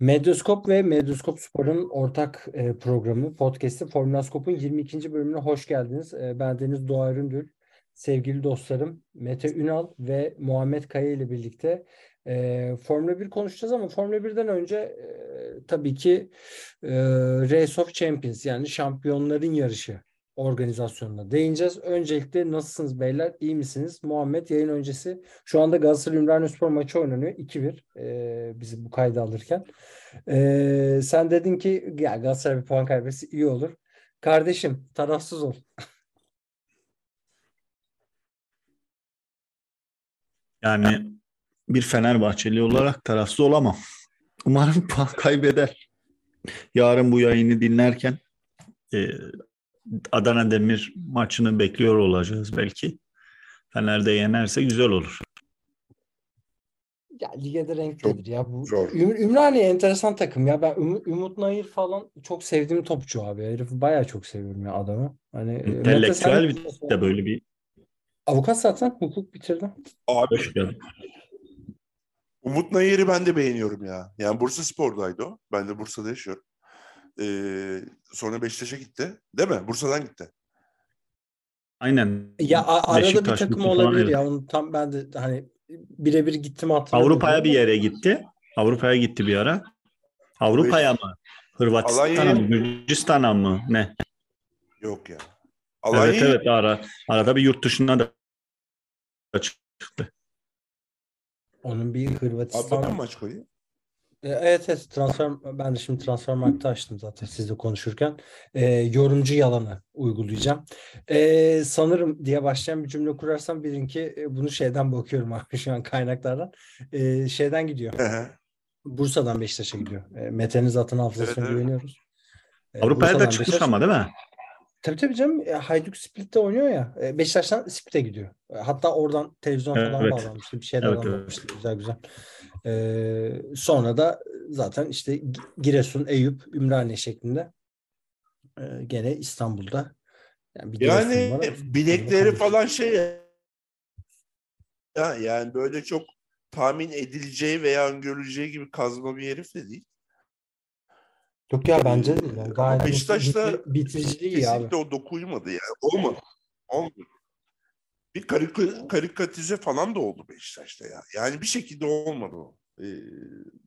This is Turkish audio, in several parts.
Medyoskop ve Medyoskop Spor'un ortak e, programı, podcast'i Formula Scope'un 22. bölümüne hoş geldiniz. E, ben Deniz Doğa Üründül, sevgili dostlarım Mete Ünal ve Muhammed Kaya ile birlikte e, Formula 1 konuşacağız ama Formula 1'den önce e, tabii ki e, Race of Champions yani şampiyonların yarışı organizasyonuna değineceğiz. Öncelikle nasılsınız beyler? İyi misiniz? Muhammed yayın öncesi şu anda Galatasaray Ümraniyespor maçı oynanıyor. 2-1 e, bizi bu kaydı alırken. E, sen dedin ki ya Galatasaray bir puan kaybetse iyi olur. Kardeşim tarafsız ol. Yani bir Fenerbahçeli olarak tarafsız olamam. Umarım puan kaybeder. Yarın bu yayını dinlerken e, Adana Demir maçını bekliyor olacağız belki. Fener'de yenerse güzel olur. Ya lige de renklidir ya. Bu zor. Üm- Ümraniye enteresan takım ya. Ben Üm- Umut Nayır falan çok sevdiğim topçu abi. Herifi bayağı çok seviyorum ya adamı. Hani e, Entelektüel bir de böyle bir Avukat zaten hukuk bitirdi. Abi hoş geldin. Umut Nayır'ı ben de beğeniyorum ya. Yani Bursa Spor'daydı o. Ben de Bursa'da yaşıyorum. Ee, sonra Beşiktaş'a gitti. Değil mi? Bursa'dan gitti. Aynen. Ya a- arada bir Beşiktaş takım gitti falan, olabilir evet. ya. Onu tam ben de hani birebir gittim hatırlamıyorum. Avrupa'ya bir yere gitti. Avrupa'ya gitti bir ara. Avrupa'ya mı? Hırvatistan'a mı? Gürcistan'a mı? Ne? Yok ya. Evet Alanya evet ara, arada bir yurt dışına da çıktı. Onun bir Abi Hırvatistan ben maç koyayım. E, Evet evet transfer ben de şimdi transfer markete açtım zaten sizle konuşurken. E, yorumcu yalanı uygulayacağım. E, sanırım diye başlayan bir cümle kurarsam bilin ki e, bunu şeyden bakıyorum abi şu an kaynaklardan. E, şeyden gidiyor. Bursa'dan Beşiktaş'a gidiyor. E, Mete'nin zaten hafızasına Evet, evet. güveniyoruz. E, Avrupa'ya da çıkmış Beşiktaş- ama değil mi? Tabii tabii canım. E, Hajduk Split'te oynuyor ya. Beşiktaş'tan Split'e gidiyor. Hatta oradan televizyon falan Evet. bağlanmıştı. Bir şeyler Evet, evet. Güzel güzel. E, sonra da zaten işte Gi- Giresun, Eyüp, Ümraniye şeklinde e, gene İstanbul'da. Yani, bir Yani var. bilekleri falan şey ya yani böyle çok tahmin edileceği veya öngörüleceği gibi kazma bir herif de değil. Yok ya bence de. Yani Ama gayet Beşiktaş'ta bitir- bitiriciliği abi. Kesinlikle o doku uymadı yani. Olmadı. Olmadı. Bir karika, karikatize falan da oldu Beşiktaş'ta ya. Yani bir şekilde olmadı o. Ee,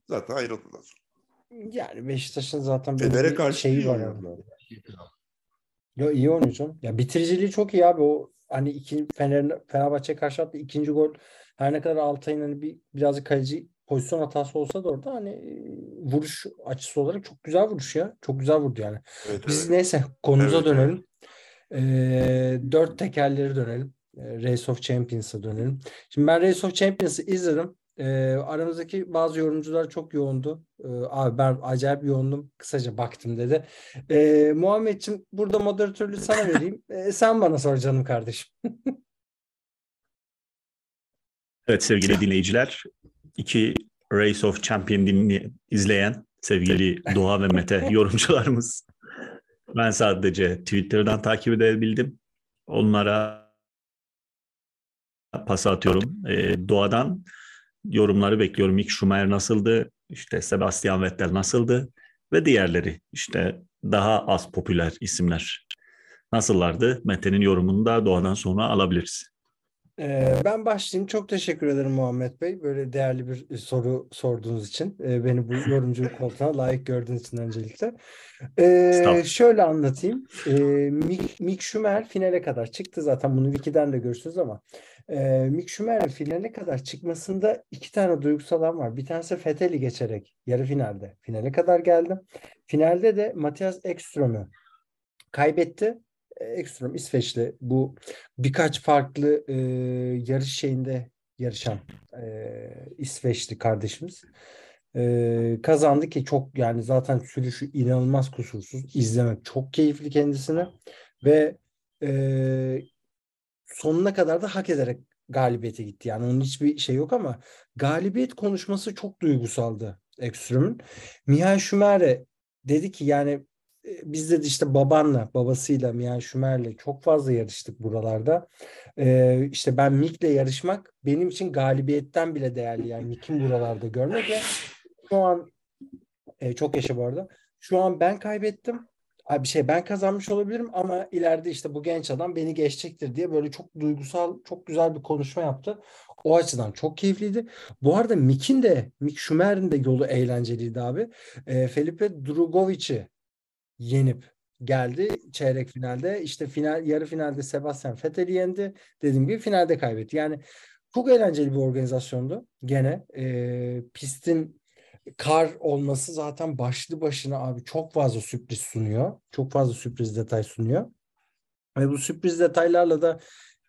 zaten ayrıldılar. sonra. Yani Beşiktaş'ın zaten Fener'e bir karşı şeyi var. abi. Yo iyi oynuyor canım. Ya bitiriciliği çok iyi abi. O hani iki Fener Fenerbahçe karşı attığı ikinci gol her ne kadar Altay'ın hani bir birazcık kaleci pozisyon hatası olsa da orada hani e, vuruş açısı olarak çok güzel vuruş ya. Çok güzel vurdu yani. Evet, Biz evet. neyse konumuza Evet, dönelim. Ee, dört tekerleri dönelim. Ee, Race of Champions'a dönelim. Şimdi ben Race of Champions'ı izledim. Ee, aramızdaki bazı yorumcular çok yoğundu. Ee, abi ben acayip yoğundum. Kısaca baktım dedi. Ee, Muhammedciğim burada moderatörlüğü sana vereyim. Ee, sen bana sor canım kardeşim. Evet sevgili dinleyiciler. iki Race of Champion dinle, izleyen sevgili Doğa ve Mete yorumcularımız. Ben sadece Twitter'dan takip edebildim. Onlara pas atıyorum. Ee, Doğa'dan yorumları bekliyorum. Mick Schumacher nasıldı? İşte Sebastian Vettel nasıldı? Ve diğerleri işte daha az popüler isimler. Nasıllardı? Mete'nin yorumunu da Doğa'dan sonra alabiliriz. Ee, ben başlayayım. Çok teşekkür ederim Muhammed Bey. Böyle değerli bir soru sorduğunuz için. Ee, beni bu yorumculuk koltuğuna layık gördüğünüz için öncelikle. Ee, şöyle anlatayım. Mick, Mick Schumacher finale kadar çıktı. Zaten bunu Wiki'den de görürsünüz ama e, Mick Schumacher'in finale kadar çıkmasında iki tane duygusal an var. Bir tanesi Vettel'i geçerek yarı finalde finale kadar geldi. Finalde de Matthias Ekström'ü kaybetti. Ekström İsveçli bu birkaç farklı e, yarış şeyinde yarışan e, İsveçli kardeşimiz. Ee, kazandı ki çok yani zaten sürüşü inanılmaz kusursuz. İzlemek çok keyifli kendisini ve e, sonuna kadar da hak ederek galibiyete gitti. Yani onun hiçbir şey yok ama galibiyet konuşması çok duygusaldı Ekström'ün. Mihail Schumacher dedi ki yani e, biz de işte babanla, babasıyla Mihail Schumacher'le çok fazla yarıştık buralarda. Ee, işte ben Mick'le yarışmak benim için galibiyetten bile değerli. Yani Mick'in buralarda görmek ve şu an e, çok yaşa bu arada. Şu an ben kaybettim. Abi şey ben kazanmış olabilirim ama ileride işte bu genç adam beni geçecektir diye böyle çok duygusal, çok güzel bir konuşma yaptı. O açıdan çok keyifliydi. Bu arada Mick'in de, Mick Schumacher'in de yolu eğlenceliydi abi. E, Felipe Drugovic'i yenip geldi çeyrek finalde. İşte final yarı finalde Sebastian Vettel'i yendi. Dediğim gibi finalde kaybetti. Yani çok eğlenceli bir organizasyondu. Gene e, pistin kar olması zaten başlı başına abi çok fazla sürpriz sunuyor. Çok fazla sürpriz detay sunuyor. Ve bu sürpriz detaylarla da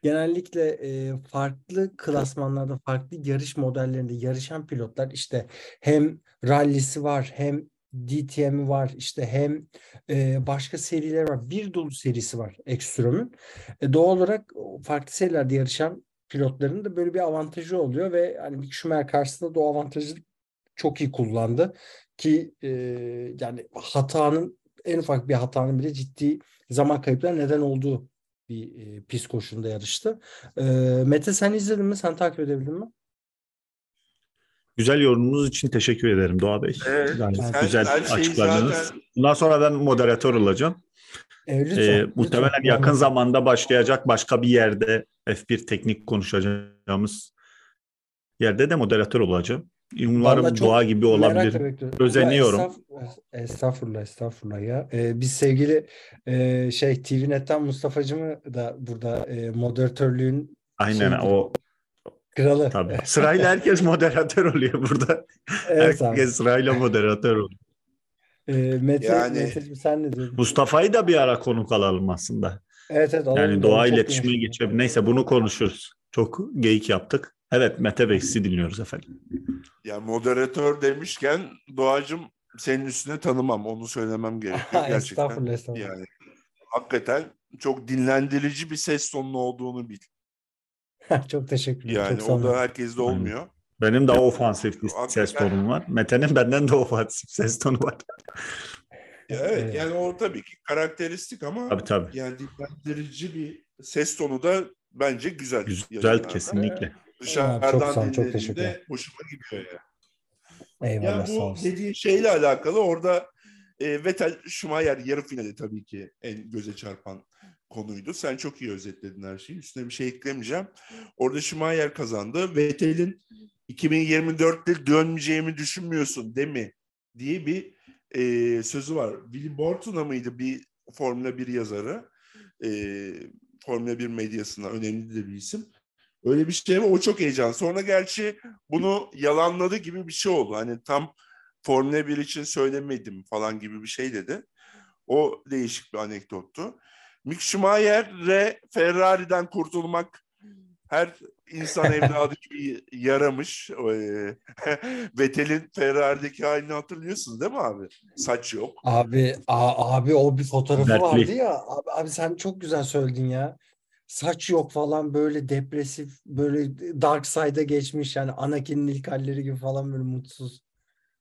genellikle e, farklı klasmanlarda, farklı yarış modellerinde yarışan pilotlar işte hem rallisi var, hem DTM'i var, işte hem e, başka seriler var. Bir dolu serisi var Ekström'ün. E, doğal olarak farklı serilerde yarışan pilotların da böyle bir avantajı oluyor ve hani Mick Schumacher karşısında da o avantajı çok iyi kullandı ki e, yani hatanın en ufak bir hatanın bile ciddi zaman kayıpları neden olduğu bir e, pist koşunda yarıştı. E, Mete sen izledin mi? Sen takip edebildin mi? Güzel yorumunuz için teşekkür ederim Doğa Bey. Evet, Gayet sen güzel her şeyi açıkladınız. zaten- Bundan sonra ben moderatör olacağım. E, lütfen, lütfen. muhtemelen yakın zamanda başlayacak başka bir yerde F1 teknik konuşacağımız yerde de moderatör olacağım. Umarım Doğa gibi bekliyorum. Özeniyorum. Ya estağf- estağfurullah, estağfurullah ya. Ee, biz sevgili e, şey TVNet'ten Mustafa'cımı da burada e, moderatörlüğün Aynen Şeydir. o kralı. tabii. Sırayla herkes moderatör oluyor burada. Evet abi. herkes sırayla moderatör oluyor. Ee, Mete, Yani- Meteciğim sen ne diyorsun? Mustafa'yı da bir ara konuk alalım aslında. Evet evet. alalım Yani doğa iletişime geçelim. Neyse bunu konuşuruz. Çok geyik yaptık. Evet Mete Bey sizi dinliyoruz efendim. Ya moderatör demişken Doğacım senin üstüne tanımam. Onu söylemem gerekiyor. Gerçekten. estağfurullah, estağfurullah. Yani hakikaten çok dinlendirici bir ses tonunu olduğunu bil. Çok teşekkürler. Yani çok sağ o da herkeste olmuyor. Benim daha ofansif bir ses tonum var. Mete'nin benden de ofansif ses tonu var. Ya evet Evet. yani o tabii ki karakteristik ama Tabii tabii. yani dinlendirici bir ses tonu da bence güzel. Güzel kesinlikle. Dışarıdan Çok sağ çok teşekkürler. hoşuma gidiyor ya. Eyvallah Ya sağ bu olsun. dediği şeyle alakalı orada e, Vettel Schumacher yarı finali tabii ki en göze çarpan konuydu. Sen çok iyi özetledin her şeyi. Üstüne bir şey eklemeyeceğim. Orada Schumacher kazandı. Vettel'in 2024'te dönmeyeceğimi düşünmüyorsun değil mi? diye bir e, sözü var. Willy Bortuna mıydı bir Formula 1 yazarı? E, Formula 1 medyasına önemli de bir isim. Öyle bir şey var. O çok heyecan. Sonra gerçi bunu yalanladı gibi bir şey oldu. Hani tam Formula 1 için söylemedim falan gibi bir şey dedi. O değişik bir anekdottu. Mick Schumacher'e Ferrari'den kurtulmak her insan evladı gibi yaramış. Ee, Vettel'in Ferrari'deki halini hatırlıyorsunuz değil mi abi? Saç yok. Abi a- abi o bir fotoğrafı Dertli. vardı ya. Abi, abi sen çok güzel söyledin ya. Saç yok falan böyle depresif böyle dark side'a geçmiş yani Anakin'in ilk halleri gibi falan böyle mutsuz.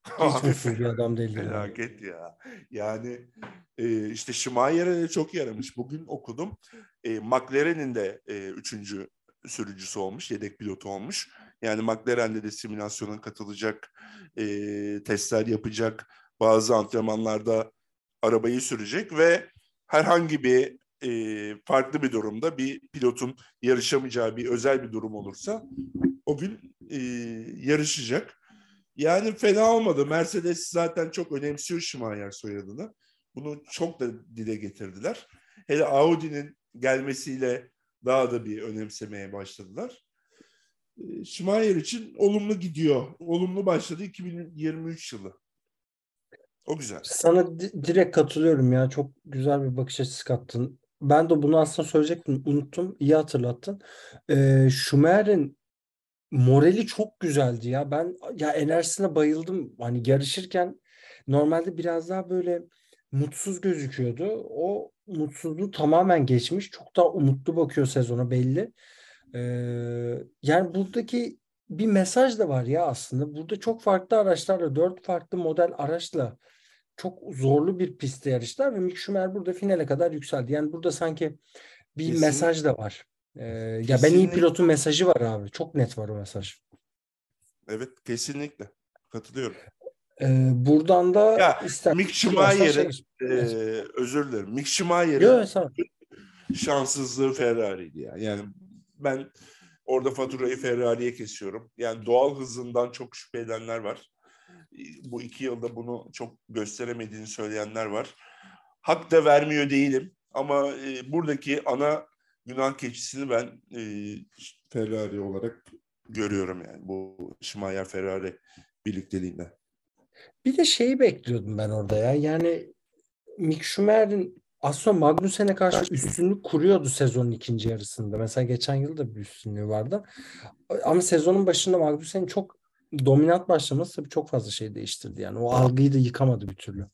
Hiç mutsuz bir adam yani. Felaket ya. Yani e, işte Schumacher'e de çok yaramış. Bugün okudum. E, McLaren'in de e, üçüncü sürücüsü olmuş. Yedek pilotu olmuş. Yani McLaren'de de simülasyona katılacak. e, testler yapacak. Bazı antrenmanlarda arabayı sürecek ve herhangi bir e, farklı bir durumda bir pilotun yarışamayacağı bir özel bir durum olursa o gün e, yarışacak. Yani fena olmadı. Mercedes zaten çok önemsiyor Schumacher soyadını. Bunu çok da dile getirdiler. Hele Audi'nin gelmesiyle daha da bir önemsemeye başladılar. Schumacher için olumlu gidiyor. Olumlu başladı 2023 yılı. O güzel. Sana di- direkt katılıyorum ya. Çok güzel bir bakış açısı kattın. Ben de bunu aslında söyleyecektim. Unuttum. İyi hatırlattın. Ee, Schumacher'in morali çok güzeldi ya. Ben ya enerjisine bayıldım. Hani yarışırken normalde biraz daha böyle mutsuz gözüküyordu. O mutsuzluğu tamamen geçmiş. Çok daha umutlu bakıyor sezona belli. Ee, yani buradaki bir mesaj da var ya aslında. Burada çok farklı araçlarla, dört farklı model araçla çok zorlu bir pistte yarıştılar ve Mick Schumacher burada finale kadar yükseldi. Yani burada sanki bir Kesinlikle. mesaj da var. Ee, ya ben iyi pilotun mesajı var abi. Çok net var o mesaj. Evet kesinlikle katılıyorum. Ee, buradan da Ya, ister Mick dilersen Schumacher'ın şey- Ee, özür dilerim. Mick ol. şanssızlığı Ferrari'ydi ya. Yani ben orada faturayı Ferrari'ye kesiyorum. Yani doğal hızından çok şüphe edenler var. Bu iki yılda bunu çok gösteremediğini söyleyenler var. Hak da vermiyor değilim. Ama e, buradaki ana günah keçisini ben e, Ferrari olarak görüyorum yani. Bu Schumacher Ferrari birlikteliğinde. Bir de şeyi bekliyordum ben orada ya. Yani Mick Schumacher'in aslında Magnussen'e karşı üstünlük kuruyordu sezonun ikinci yarısında. Mesela geçen yıl da bir üstünlüğü vardı. Ama sezonun başında Magnussen'in çok dominant başlaması tabii çok fazla şey değiştirdi. Yani o algıyı da yıkamadı bir türlü.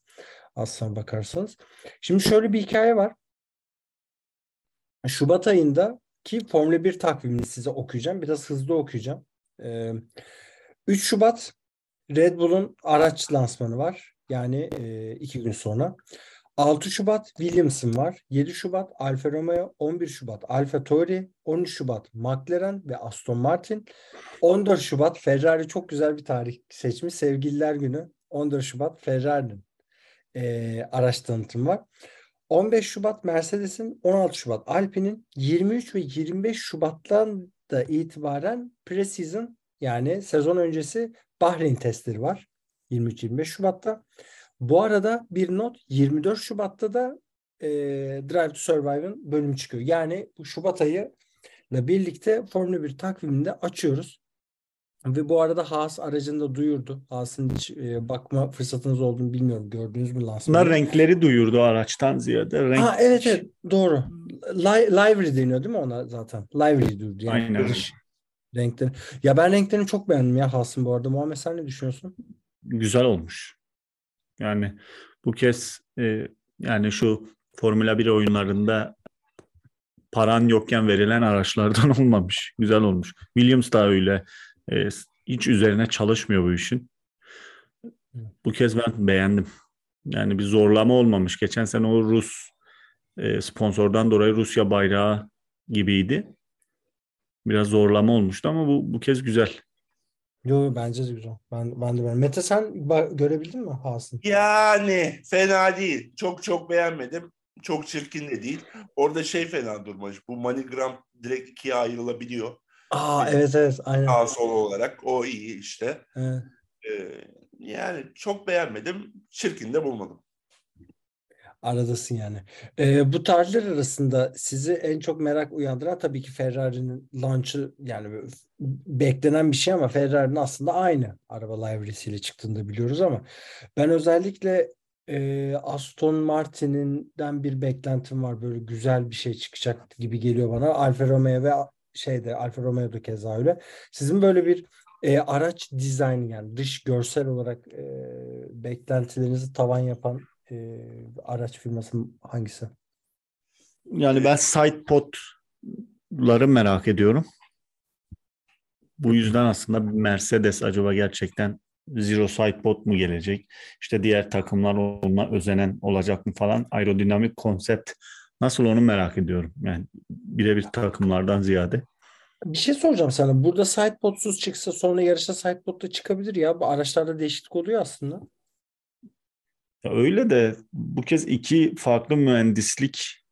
Aslına bakarsanız. Şimdi şöyle bir hikaye var. Şubat ayında ki Formula 1 takvimini size okuyacağım. Biraz hızlı okuyacağım. Ee, 3 Şubat Red Bull'un araç lansmanı var. Yani e, iki gün sonra. 6 Şubat Williams'ın var. 7 Şubat Alfa Romeo, 11 Şubat Alfa Tauri, 13 Şubat McLaren ve Aston Martin. 14 Şubat Ferrari çok güzel bir tarih seçmiş. Sevgililer Günü. 14 Şubat Ferrari'nin e, araç tanıtımı var. 15 Şubat Mercedes'in, 16 Şubat Alpine'in, 23 ve 25 Şubat'tan da itibaren pre-season yani sezon öncesi Bahreyn testleri var. 23-25 Şubat'ta. Bu arada bir not 24 Şubat'ta da e, Drive to Survive'ın bölümü çıkıyor. Yani bu Şubat ayı ile birlikte Formula 1 takvimini de açıyoruz. Ve bu arada Haas aracını da duyurdu. Haas'ın hiç e, bakma fırsatınız olduğunu bilmiyorum. Gördünüz mü lansmanı? Bunlar renkleri duyurdu araçtan ziyade. Renk... Ha, evet evet doğru. Li- Livery deniyor değil mi ona zaten? Livery duyurdu. Yani Aynen. dış renkleri. Ya ben renklerini çok beğendim ya Haas'ın bu arada. Muhammed sen ne düşünüyorsun? güzel olmuş. Yani bu kez e, yani şu Formula 1 oyunlarında paran yokken verilen araçlardan olmamış. Güzel olmuş. Williams da öyle. E, hiç üzerine çalışmıyor bu işin. Bu kez ben beğendim. Yani bir zorlama olmamış. Geçen sene o Rus e, sponsordan dolayı Rusya bayrağı gibiydi. Biraz zorlama olmuştu ama bu bu kez güzel. Yo yo, bence de güzel. Ben, ben de beğendim. Mete sen görebildin mi Haas'ın? Yani fena değil. Çok çok beğenmedim. Çok çirkin de değil. Orada şey fena durmuş. Bu manigram direkt ikiye ayrılabiliyor. Aa evet evet aynen. Sağ sol olarak. O iyi işte. Evet. Ee, yani çok beğenmedim. Çirkin de bulmadım. Aradasın yani. Ee, bu tarihler arasında sizi en çok merak uyandıran tabii ki Ferrari'nin launch'ı yani beklenen bir şey ama Ferrari'nin aslında aynı araba livery'siyle çıktığını da biliyoruz ama ben özellikle e, Aston Martin'inden bir beklentim var. Böyle güzel bir şey çıkacak gibi geliyor bana. Alfa Romeo ve şeyde Alfa Romeo'da keza öyle. Sizin böyle bir e, araç dizaynı yani dış görsel olarak e, beklentilerinizi tavan yapan e, araç firması hangisi? Yani ben sidepod'ları merak ediyorum. Bu yüzden aslında Mercedes acaba gerçekten Zero Sidepod mu gelecek? İşte diğer takımlar ona özenen olacak mı falan. Aerodinamik konsept nasıl onu merak ediyorum. Yani birebir takımlardan ziyade. Bir şey soracağım sana. Burada sidepodsuz çıksa sonra yarışta sidepod da çıkabilir ya. Bu araçlarda değişiklik oluyor aslında. Ya öyle de bu kez iki farklı mühendislik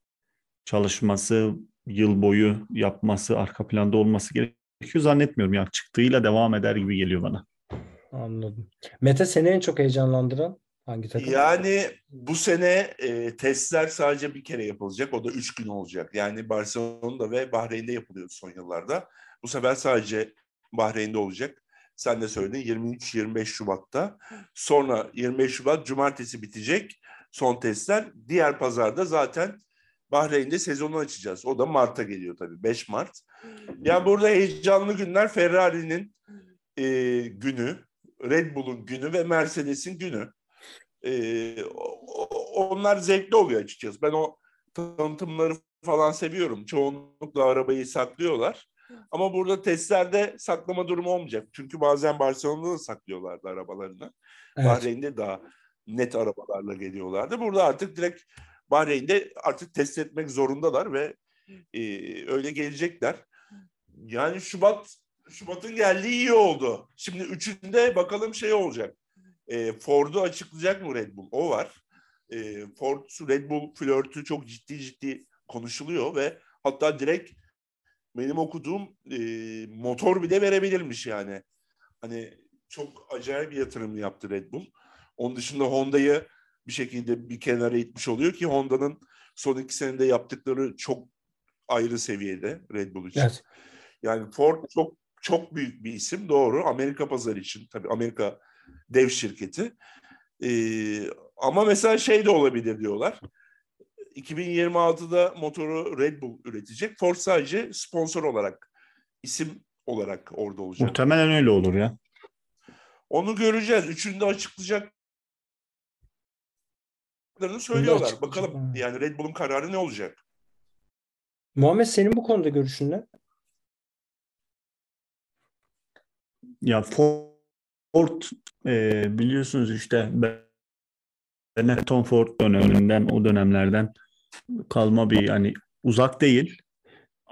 çalışması yıl boyu yapması, arka planda olması gerekiyor zannetmiyorum. Ya çıktığıyla devam eder gibi geliyor bana. Anladım. Mete seni en çok heyecanlandıran hangi takım? Yani bu sene e, testler sadece bir kere yapılacak. O da üç gün olacak. Yani Barcelona'da ve Bahreyn'de yapılıyor son yıllarda. Bu sefer sadece Bahreyn'de olacak. Sen de söyledin 23-25 Şubat'ta. Sonra 25 Şubat Cumartesi bitecek son testler. Diğer pazarda zaten Bahreyn'de sezonu açacağız. O da Mart'a geliyor tabii 5 Mart. Yani burada heyecanlı günler Ferrari'nin e, günü, Red Bull'un günü ve Mercedes'in günü. E, onlar zevkli oluyor açıkçası. Ben o tanıtımları falan seviyorum. Çoğunlukla arabayı saklıyorlar. Ama burada testlerde saklama durumu olmayacak. Çünkü bazen Barcelona'da da saklıyorlardı arabalarını. Evet. Bahreyn'de daha net arabalarla geliyorlardı. Burada artık direkt Bahreyn'de artık test etmek zorundalar ve e, öyle gelecekler. Yani Şubat Şubat'ın geldiği iyi oldu. Şimdi üçünde bakalım şey olacak. E, Ford'u açıklayacak mı Red Bull? O var. E, Ford Red Bull flörtü çok ciddi ciddi konuşuluyor ve hatta direkt benim okuduğum e, motor bile verebilirmiş yani. Hani çok acayip bir yatırım yaptı Red Bull. Onun dışında Honda'yı bir şekilde bir kenara itmiş oluyor ki Honda'nın son iki senede yaptıkları çok ayrı seviyede Red Bull için. Evet. Yani Ford çok çok büyük bir isim doğru. Amerika pazarı için tabii Amerika dev şirketi. Ee, ama mesela şey de olabilir diyorlar. 2026'da motoru Red Bull üretecek. Ford sadece sponsor olarak, isim olarak orada olacak. Muhtemelen öyle olur ya. Onu göreceğiz. Üçünü de açıklayacaklarını söylüyorlar. açıklayacak, Bakalım ha. yani Red Bull'un kararı ne olacak? Muhammed senin bu konuda görüşün ne? Ya Ford e, biliyorsunuz işte Benetton Ford döneminden o dönemlerden kalma bir hani uzak değil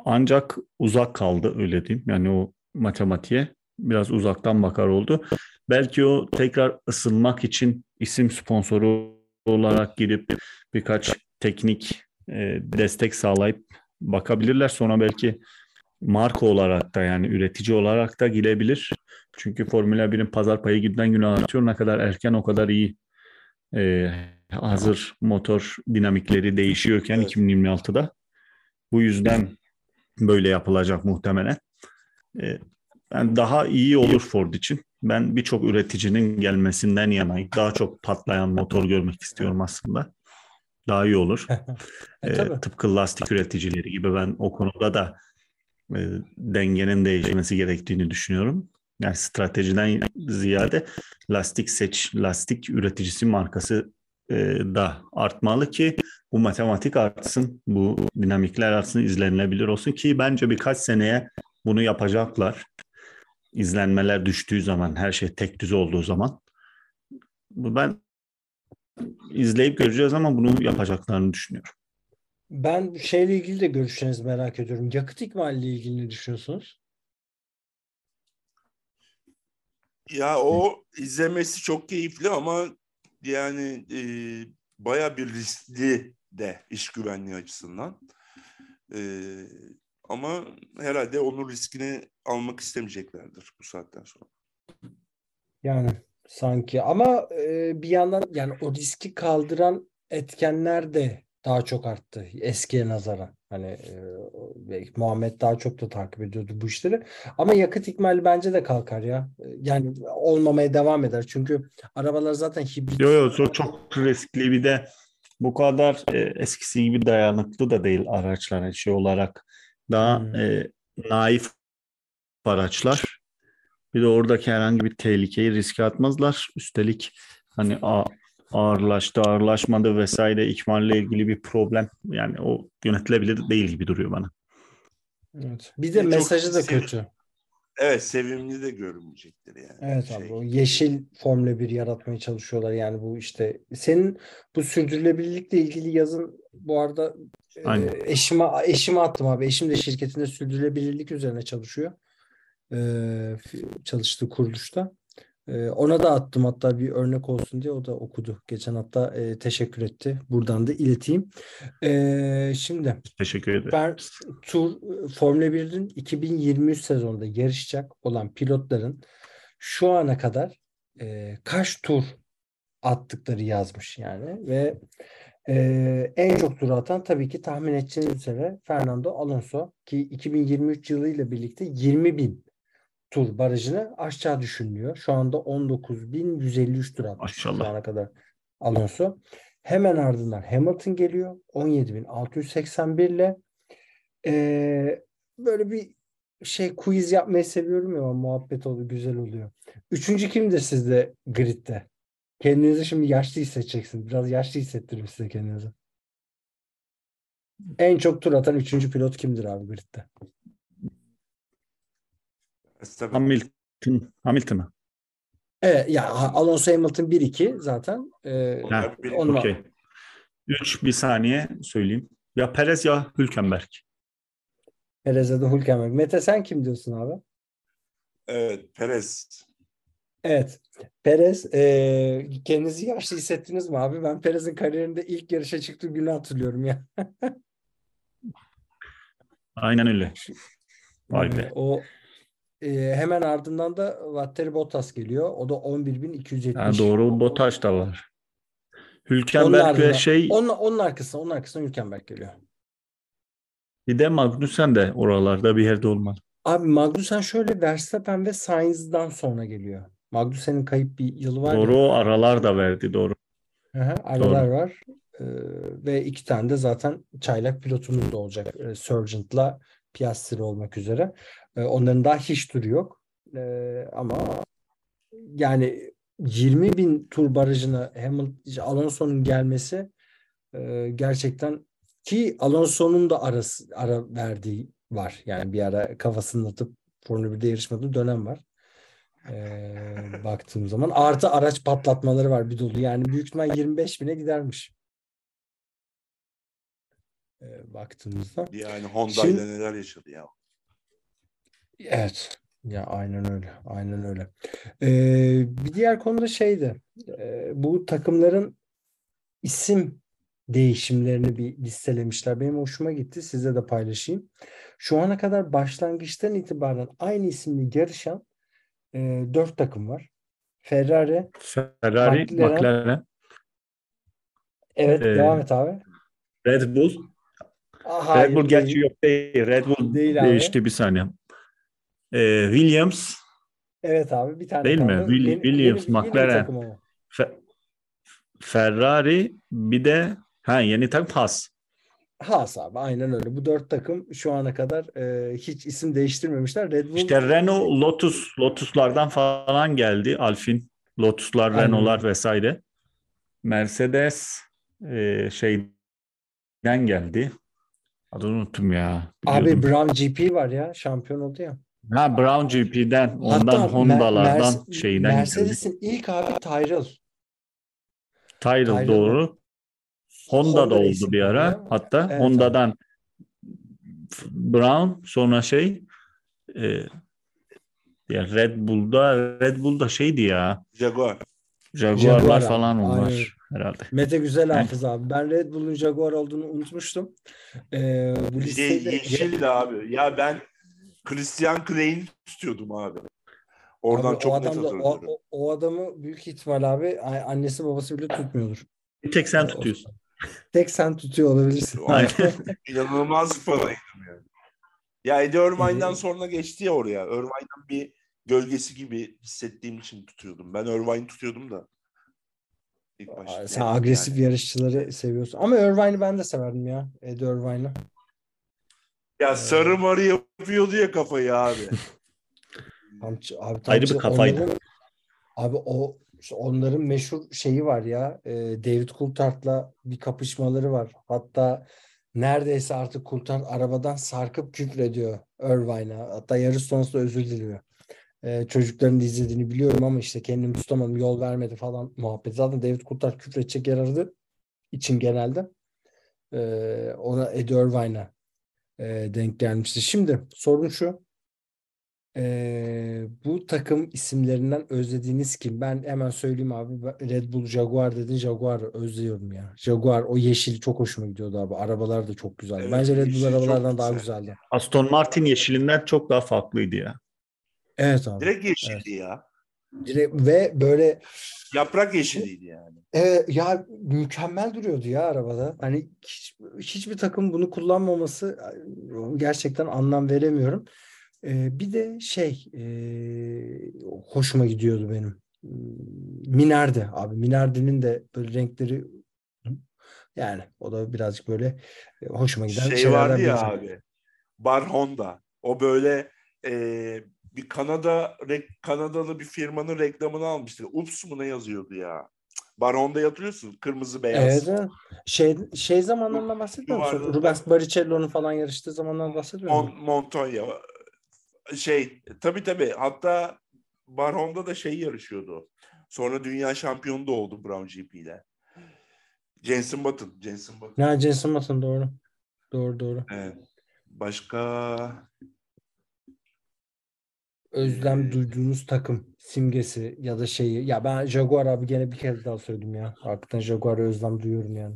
ancak uzak kaldı öyle diyeyim. Yani o matematiğe biraz uzaktan bakar oldu. Belki o tekrar ısınmak için isim sponsoru olarak girip birkaç teknik e, destek sağlayıp bakabilirler. Sonra belki marka olarak da yani üretici olarak da girebilir. Çünkü Formula 1'in pazar payı günden güne artıyor. Ne kadar erken o kadar iyi. Ee, hazır motor dinamikleri değişiyorken Evet. 2026'da. Bu yüzden böyle yapılacak muhtemelen. Ee, yani daha iyi olur Ford için. Ben birçok üreticinin gelmesinden yanayım. Daha çok patlayan motor görmek istiyorum aslında. Daha iyi olur. E, Ee, tıpkı lastik üreticileri gibi ben o konuda da e, dengenin değişmesi gerektiğini düşünüyorum. Yani stratejiden ziyade lastik seç, lastik üreticisi markası da artmalı ki bu matematik artsın, bu dinamikler artsın, izlenilebilir olsun ki bence birkaç seneye bunu yapacaklar. İzlenmeler düştüğü zaman, her şey tek düz olduğu zaman. Bu Ben izleyip göreceğiz ama bunu yapacaklarını düşünüyorum. Ben şeyle ilgili de görüşlerinizi merak ediyorum. Yakıt ikmaliyle ilgili ne düşünüyorsunuz? Ya o izlemesi çok keyifli ama yani e, baya bir riskli de iş güvenliği açısından. E, ama herhalde onun riskini almak istemeyeceklerdir bu saatten sonra. Yani sanki ama e, bir yandan yani o riski kaldıran etkenler de daha çok arttı eskiye nazaran. Hani e, belki Muhammed daha çok da takip ediyordu bu işleri. Ama yakıt ikmali bence de kalkar ya. E, Yani olmamaya devam eder. Çünkü arabalar zaten hibrit. Yo yo çok, çok riskli bir de bu kadar e, eskisi gibi dayanıklı da değil araçlar şey olarak. Daha Hmm. e, naif araçlar. Bir de oradaki herhangi bir tehlikeyi riske atmazlar. Üstelik hani a- ağırlaştı, ağırlaşmadı vesaire ikmalle ilgili bir problem yani o yönetilebilir değil gibi duruyor bana. Evet. Bir de Çok mesajı da sev- kötü. Evet sevimli de görünmeyecektir yani. Evet Şey, abi o yeşil Formula 1 yaratmaya çalışıyorlar yani bu işte senin bu sürdürülebilirlikle ilgili yazın bu arada e, Aynen. eşime eşime attım abi eşim de şirketinde sürdürülebilirlik üzerine çalışıyor f- çalıştığı kuruluşta Ee, ona da attım. Hatta bir örnek olsun diye o da okudu. Geçen hatta e, teşekkür etti. Buradan da ileteyim. Ee, şimdi Teşekkür ederim. ben tur Formula 1'in 2023 sezonunda yarışacak olan pilotların şu ana kadar e, kaç tur attıkları yazmış yani. Ve e, en çok tur atan tabii ki tahmin edeceğiniz üzere Fernando Alonso ki 2023 yılıyla birlikte 20 bin tur barajını aşağı düşünülüyor. Şu anda 19.153 tur atmış şu Maşallah. ana kadar Alonso. Hemen ardından Hamilton geliyor 17.681 ile Ee, böyle bir şey quiz yapmayı seviyorum ya muhabbet oluyor güzel oluyor. Üçüncü kimdir sizde gridde? Kendinizi şimdi yaşlı hissedeceksiniz. Biraz yaşlı hissettirin size kendinizi. En çok tur atan üçüncü pilot kimdir abi gridde? Verstappen. Hamilton. Hamilton'a. Evet ya Alonso Hamilton 1-2 zaten. Ee, Ha, onunla- Okey. 3 bir saniye söyleyeyim. Ya Perez ya Hülkenberg. Perez'e de Hülkenberg. Mete sen kim diyorsun abi? Evet, Perez. Evet. Perez e, kendinizi yaşlı hissettiniz mi abi? Ben Perez'in kariyerinde ilk yarışa çıktığı günü hatırlıyorum ya. Aynen öyle. Vay be. o e, hemen ardından da Valtteri Bottas geliyor. O da 11.270. Ha, doğru Bottas da var. Hülkenberg ve şey Onun, onun arkasına, onun arkasına Hülkenberg geliyor. bir de Magnussen de oralarda bir yerde olmalı. Abi Magnussen şöyle Verstappen ve Sainz'dan sonra geliyor. Magnussen'in kayıp bir yılı var ya. Doğru o aralar da verdi doğru. Hı, aralar var. Ee, ve iki tane de zaten çaylak pilotumuz da olacak. Ee, Sargent'la Piastri olmak üzere. Ee, onların daha hiç turu yok. Ee, ama yani 20 bin tur barajına Hamilton, Alonso'nun gelmesi e, gerçekten ki Alonso'nun da arası, ara verdiği var. Yani bir ara kafasını atıp Formula 1'de yarışmadığı dönem var. Ee, baktığım zaman artı araç patlatmaları var bir dolu. Yani büyük ihtimal 25 bine gidermiş. Ee, baktığımızda. Yani Honda Şimdi- ile neler yaşadı ya. Evet. Ya aynen öyle. Aynen öyle. Ee, bir diğer konu da şeydi. Ee, bu takımların isim değişimlerini bir listelemişler. Benim hoşuma gitti. Size de paylaşayım. Şu ana kadar başlangıçtan itibaren aynı isimli yarışan e, dört takım var. Ferrari. Ferrari, McLaren. McLaren, Evet, Ee, devam et abi. Red Bull. Aa, hayır, Red Bull değil. gerçi yok değil. Red Bull Değil abi. değişti bir saniye. Ee, Williams, Evet abi bir tane Değil mi? kaldı. Will- Yeni- Williams, yeni- yeni McLaren. ama. Fe- Ferrari bir de ha yeni takım Haas. Haas abi aynen öyle. Bu dört takım şu ana kadar e, hiç isim değiştirmemişler. Red Bull İşte Renault, Lotus, Lotus'lardan falan geldi. Alfin, Lotus'lar, Aynen Renault'lar vesaire. Mercedes e, şeyden geldi. Adını unuttum ya. abi Biliyordum. Brown GP var ya şampiyon oldu ya. Ha Brown GP'den, ondan Hatta Mer- Honda'lardan şeyden geldi. Mercedes'in ilk abi Tyrrell. Tyrrell Tyrrell doğru. Honda da Honda oldu bir ara. ya. Hatta Evet Honda'dan Brown sonra şey e, ya Red Bull'da Red Bull'da şeydi ya. Jaguar. Jaguar'lar Jaguar abi, falan aynen. var herhalde. Mete güzel hafız abi. Ben Red Bull'un Jaguar olduğunu unutmuştum. E, bu listede yeşildi abi. Ya ben Christian Klein'i tutuyordum abi. Oradan Abi o çok net o, hatırlıyorum. o, o adamı büyük ihtimal abi annesi babası bile tutmuyordur. Bir tek sen tutuyorsun. Tek sen tutuyor olabilirsin. İnanılmaz paraydım yani. Ya Eddie Irvine'den Hı. sonra geçti ya oraya. Irvine'ın bir gölgesi gibi hissettiğim için tutuyordum. Ben Irvine'i tutuyordum da. İlk başta. Sen agresif yarışçıları seviyorsun. Ama Irvine'i ben de severdim ya. Eddie Irvine'ı. Ya sarı marı yapıyordu ya kafayı abi. Tam, ç- abi, tam Ayrı bir kafaydı. onların- abi o işte onların meşhur şeyi var ya. e, David Coulthard'la bir kapışmaları var. Hatta neredeyse artık Coulthard arabadan sarkıp küfrediyor Irvine'a. Hatta yarış sonrasında özür diliyor. E, çocukların da izlediğini biliyorum ama işte kendimi tutamadım yol vermedi falan muhabbet. Zaten David Coulthard küfredecek yer aradı için genelde. E, ona Eddie Irvine'a e, denk gelmişti. Şimdi sorun şu. Ee, bu takım isimlerinden özlediğiniz kim? Ben hemen söyleyeyim abi. Red Bull Jaguar dedin. Jaguar özlüyorum ya. Jaguar o yeşil çok hoşuma gidiyordu abi. Arabalar da çok güzeldi. Evet, Bence Red Bull arabalardan daha güzel. güzeldi. Aston Martin yeşilinden çok daha farklıydı ya. Evet abi. Direkt yeşildi ya. Direkt- ve böyle Yaprak yeşiliydi yani. e, ya mükemmel duruyordu ya arabada. Hani hiç, hiçbir takım bunu kullanmaması e, gerçekten anlam veremiyorum. E, bir de şey e, hoşuma gidiyordu benim. Minardi abi. Minardi'nin de böyle renkleri Yani o da birazcık böyle e, hoşuma giden şey vardı ya abi. Bar Honda. O böyle e, bir Kanada Kanadalı bir firmanın reklamını almıştı. Ups mu ne yazıyordu ya? Bar Honda'yı hatırlıyorsun. Kırmızı beyaz. Evet. Şey şey zamanlarından bahsetmiyor musun? Rubens Barrichello'nun falan yarıştığı zamandan bahsetmiyor Mon musun? Montoya. Şey tabii tabii. Hatta Bar Honda da şey yarışıyordu. Sonra dünya şampiyonu da oldu Brown GP ile. Jenson Button. Jenson Button. Ya Jenson Button doğru. Doğru doğru. Evet. Başka Özlem Ee, duyduğunuz takım simgesi ya da şeyi. Ya ben Jaguar abi gene bir kez daha söyledim ya. Hakikaten Jaguar'a özlem duyuyorum yani.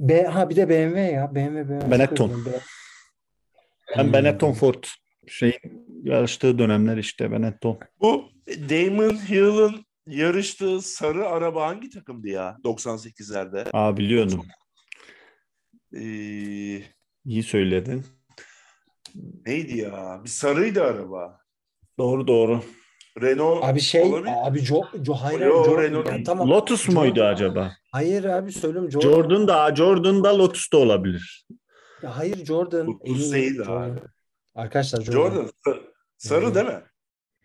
B ha bir de BMW ya. BMW BMW. Benetton. Ben Hmm. Benetton Ford şeyin yarıştığı dönemler işte Benetton. Bu Damon Hill'ın yarıştığı sarı araba hangi takımdı ya 98'lerde? Aa biliyordum. Ee, İyi söyledin. neydi ya? Bir sarıydı araba. Doğru doğru. Renault Abi şey olabilir. abi Jo, Jo hayır, Yo, Jordan. Renault tamam. Lotus Jordan- muydu acaba? Hayır abi söylüyorum Jordan. Jordan da Jordan da Lotus da olabilir. Ya hayır Jordan. Lotus değil Jordan. abi. Arkadaşlar Jordan. Jordan. Sarı, Evet. değil mi?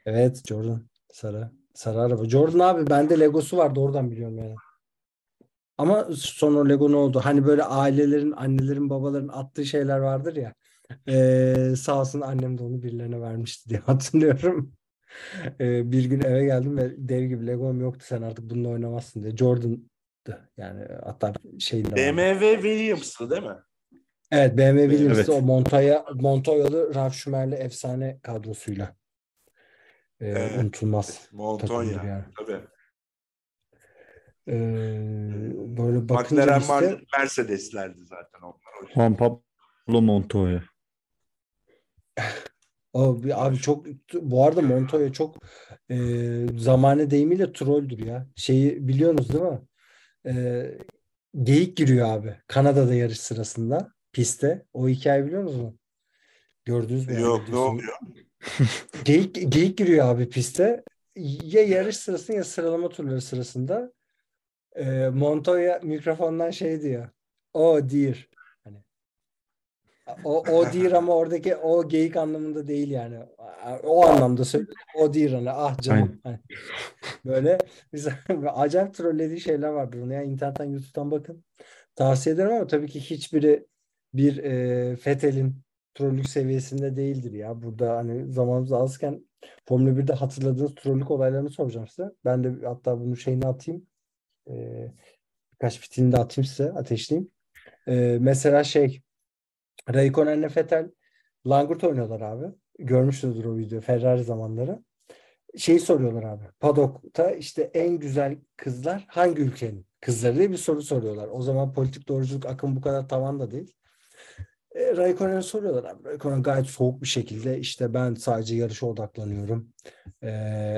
Evet Jordan. Sarı. Sarı araba. Jordan abi bende Legosu vardı oradan biliyorum yani. Ama sonra Lego ne oldu? Hani böyle ailelerin, annelerin, babaların attığı şeyler vardır ya. Ee, sağ olsun annem de onu birilerine vermişti diye hatırlıyorum. Ee, bir gün eve geldim ve dev gibi Lego'm yoktu sen artık bununla oynamazsın diye. Jordan'dı yani hatta şeyinde vardı. BMW Williams'tı değil mi? Evet BMW Williams'ı Evet. o Montoya, Montoyalı Ralf Schumacher'li efsane kadrosuyla. Ee, Evet. unutulmaz. Montoya. yani. Tabii. Ee, böyle bakınca McLaren Mar- Mercedes'lerdi zaten onlar. Juan Pablo Montoya. O, bir- abi çok bu arada Montoya çok e, zamane deyimiyle trolldür ya. Şeyi biliyorsunuz değil mi? Ee, geyik giriyor abi. Kanada'da yarış sırasında piste. O hikaye biliyor musunuz? Gördünüz mü? Yok ne oluyor? Geyik, geyik giriyor abi piste. Ya yarış sırasında ya sıralama turları sırasında e, Montoya mikrofondan şey diyor. O dear. O, o ama oradaki o geyik anlamında değil yani. O anlamda söylüyor. O dear hani ah canım. Hani böyle biz acayip trollediği şeyler vardır. Onu yani internetten YouTube'dan bakın. Tavsiye ederim ama tabii ki hiçbiri bir e, Fethel'in trollük seviyesinde değildir ya. Burada hani zamanımız azken Formula 1'de hatırladığınız trollük olaylarını soracağım size. Ben de hatta bunu şeyini atayım. Ee, birkaç fitilini de atayım size. Ateşleyeyim. Ee, mesela şey Raikkonen'le Vettel langırt oynuyorlar abi. Görmüşsünüzdür o video Ferrari zamanları. Şeyi soruyorlar abi. Paddock'ta işte en güzel kızlar hangi ülkenin kızları diye bir soru soruyorlar. O zaman politik doğruculuk akım bu kadar tavan da değil. E, Raikkonen'e soruyorlar abi. Raikkonen gayet soğuk bir şekilde işte ben sadece yarışa odaklanıyorum. E,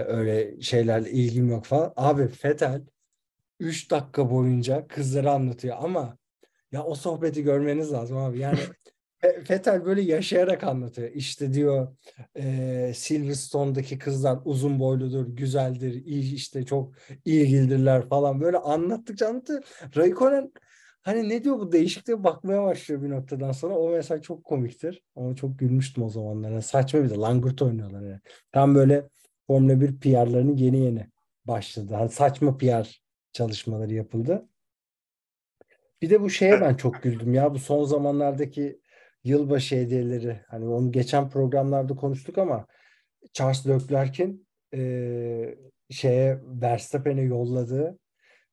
öyle şeylerle ilgim yok falan. Abi Vettel 3 dakika boyunca kızları anlatıyor ama ya o sohbeti görmeniz lazım abi. Yani Fe- Vettel böyle yaşayarak anlatıyor. İşte diyor e, Silverstone'daki kızlar uzun boyludur, güzeldir, iyi işte çok ilgilidirler falan. Böyle anlattıkça anlatıyor. Raikkonen Hani ne diyor bu değişikliğe bakmaya başlıyor bir noktadan sonra. O mesela çok komiktir. Ama çok gülmüştüm o zamanlar. Yani saçma bir de langırt oynuyorlar yani. Tam böyle Formula 1 PR'larının yeni yeni başladı. Hani saçma PR çalışmaları yapıldı. Bir de bu şeye ben çok güldüm ya. Bu son zamanlardaki yılbaşı hediyeleri. Hani onu geçen programlarda konuştuk ama Charles Leclerc'in e, şeye Verstappen'e yolladığı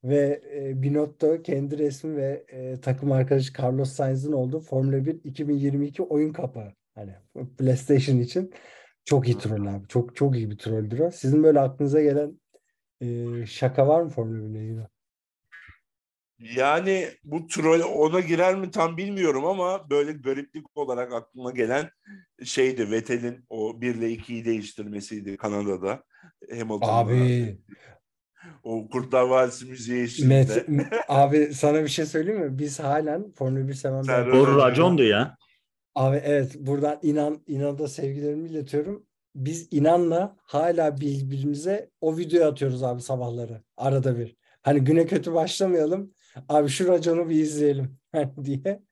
ve e, Binotto kendi resmi ve e, takım arkadaşı Carlos Sainz'in olduğu Formula 1 2022 oyun kapağı. Hani PlayStation için çok iyi troll abi. Çok çok iyi bir trolldür o. Sizin böyle aklınıza gelen e, şaka var mı Formula 1 ile ilgili? Yani bu troll ona girer mi tam bilmiyorum ama böyle gariplik olarak aklıma gelen şeydi Vettel'in o 1 ile 2'yi değiştirmesiydi Kanada'da. Hamilton'la. Abi O Kurtlar Vadisi müziği eşliğinde. Met, abi sana bir şey söyleyeyim mi? Biz halen Formula 1 seven arkadaşız. Doğru racondu ya. Abi evet buradan inan inanda sevgilerimi iletiyorum. Biz inanla hala birbirimize o videoyu atıyoruz abi sabahları arada bir. Hani güne kötü başlamayalım. Abi şu raconu bir izleyelim diye.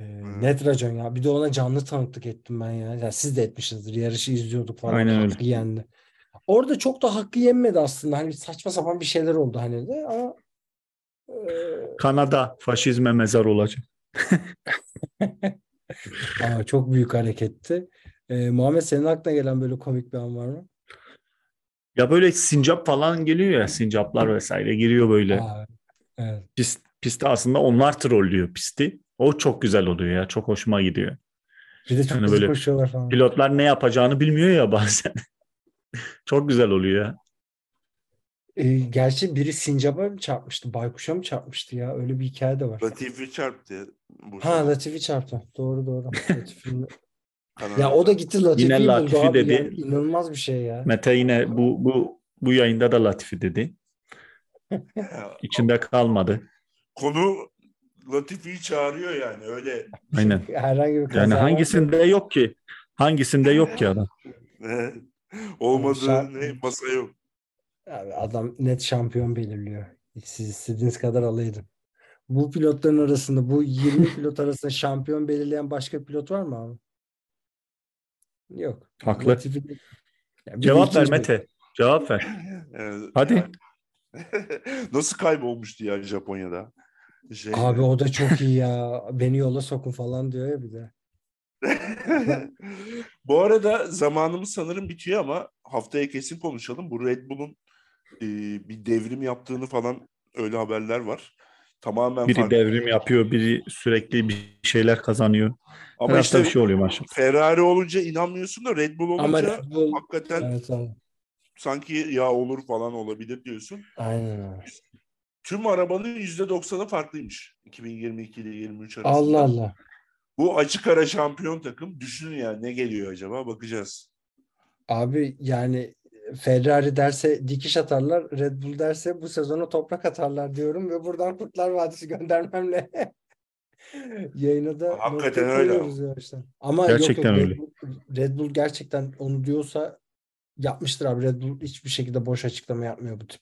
Ee, net racon ya. Bir de ona canlı tanıklık ettim ben ya. ya siz de etmişsinizdir. Yarışı izliyorduk falan. Aynen öyle. Hakkı yendi. Orada çok da hakkı yenmedi aslında. Hani saçma sapan bir şeyler oldu hani de ama e, Kanada faşizme mezar olacak. Aa, çok büyük hareketti. Ee, Muhammed senin aklına gelen böyle komik bir an var mı? Ya böyle sincap falan geliyor ya sincaplar vesaire giriyor böyle. Aa, evet. Pist, pistte aslında onlar trollüyor pisti. O çok güzel oluyor ya. Çok hoşuma gidiyor. Bir de çok Yani böyle koşuyorlar falan. Pilotlar ne yapacağını bilmiyor ya bazen. çok güzel oluyor ya. Ee, gerçi biri sincaba mı çarpmıştı? Baykuş'a mı çarpmıştı ya? Öyle bir hikaye de var. Latifi çarptı. Bu Ha Latifi çarptı. Doğru doğru. Ya o da gitti Latifi'yi Yine buldu Latifi abi. dedi. Yani inanılmaz bir şey ya. Mete yine bu bu bu yayında da Latifi dedi. İçinde kalmadı. Konu Latifi'yi çağırıyor yani öyle. Aynen. Herhangi bir Yani var. hangisinde yok ki? Hangisinde yok ki adam? Olmadığı Şa- ne masa yok. Abi adam net şampiyon belirliyor. Siz istediğiniz kadar alaydın. Bu pilotların arasında, bu 20 pilot arasında şampiyon belirleyen başka pilot var mı abi? Yok. Haklı. Latifi- Ya bir de Cevap ver Mete. Cevap ver. Yani- Hadi. Nasıl kaybolmuştu ya Japonya'da? Şey, Abi o da çok iyi ya. Beni yola sokun falan diyor ya bir de. Bu arada zamanımız sanırım bitiyor ama haftaya kesin konuşalım. Bu Red Bull'un e, bir devrim yaptığını falan öyle haberler var. Tamamen Biri farklı. devrim yapıyor, biri sürekli bir şeyler kazanıyor. Ama Her işte bir şey oluyor maşallah. Ferrari olunca inanmıyorsun da Red Bull olunca Ama Red Bull hakikaten evet abi. Sanki ya olur falan olabilir diyorsun. Aynen. Tüm arabanın %90'ı farklıymış. 2022 ile 23 arasında. Allah Allah. Bu açık ara şampiyon takım. Düşünün ya ne geliyor acaba bakacağız. Abi yani Ferrari derse dikiş atarlar, Red Bull derse bu sezona toprak atarlar diyorum ve buradan Kurtlar Vadisi göndermemle yayına da Hakikaten öyle. koyuyoruz yavaştan. Ama Gerçekten yok, yok, öyle. Red Bull, Red Bull gerçekten onu diyorsa yapmıştır abi. Red Bull hiçbir şekilde boş açıklama yapmıyor bu tip.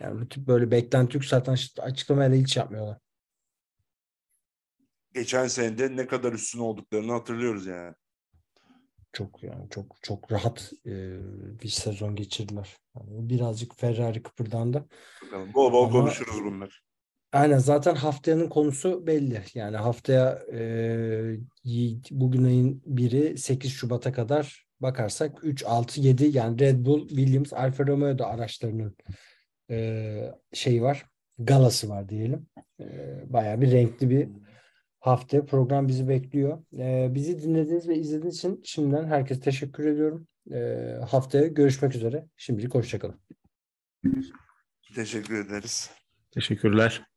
Yani bu tip böyle beklenti yükselten açıklamaları hiç yapmıyorlar. Geçen senede ne kadar üstün olduklarını hatırlıyoruz yani. Çok yani çok çok rahat e, bir sezon geçirdiler. Yani birazcık Ferrari kıpırdandı. Bakalım. Bol bol Ama- konuşuruz bunlar. Aynen zaten haftanın konusu belli. Yani haftaya e, bugün ayın biri 8 Şubat'a kadar bakarsak 3, 6, 7 yani Red Bull, Williams, Alfa Romeo da araçlarının e, şeyi var. Galası var diyelim. E, bayağı bir renkli bir hafta program bizi bekliyor. E, bizi dinlediğiniz ve izlediğiniz için şimdiden herkese teşekkür ediyorum. E, haftaya görüşmek üzere. Şimdilik hoşçakalın. Teşekkür ederiz. Teşekkürler.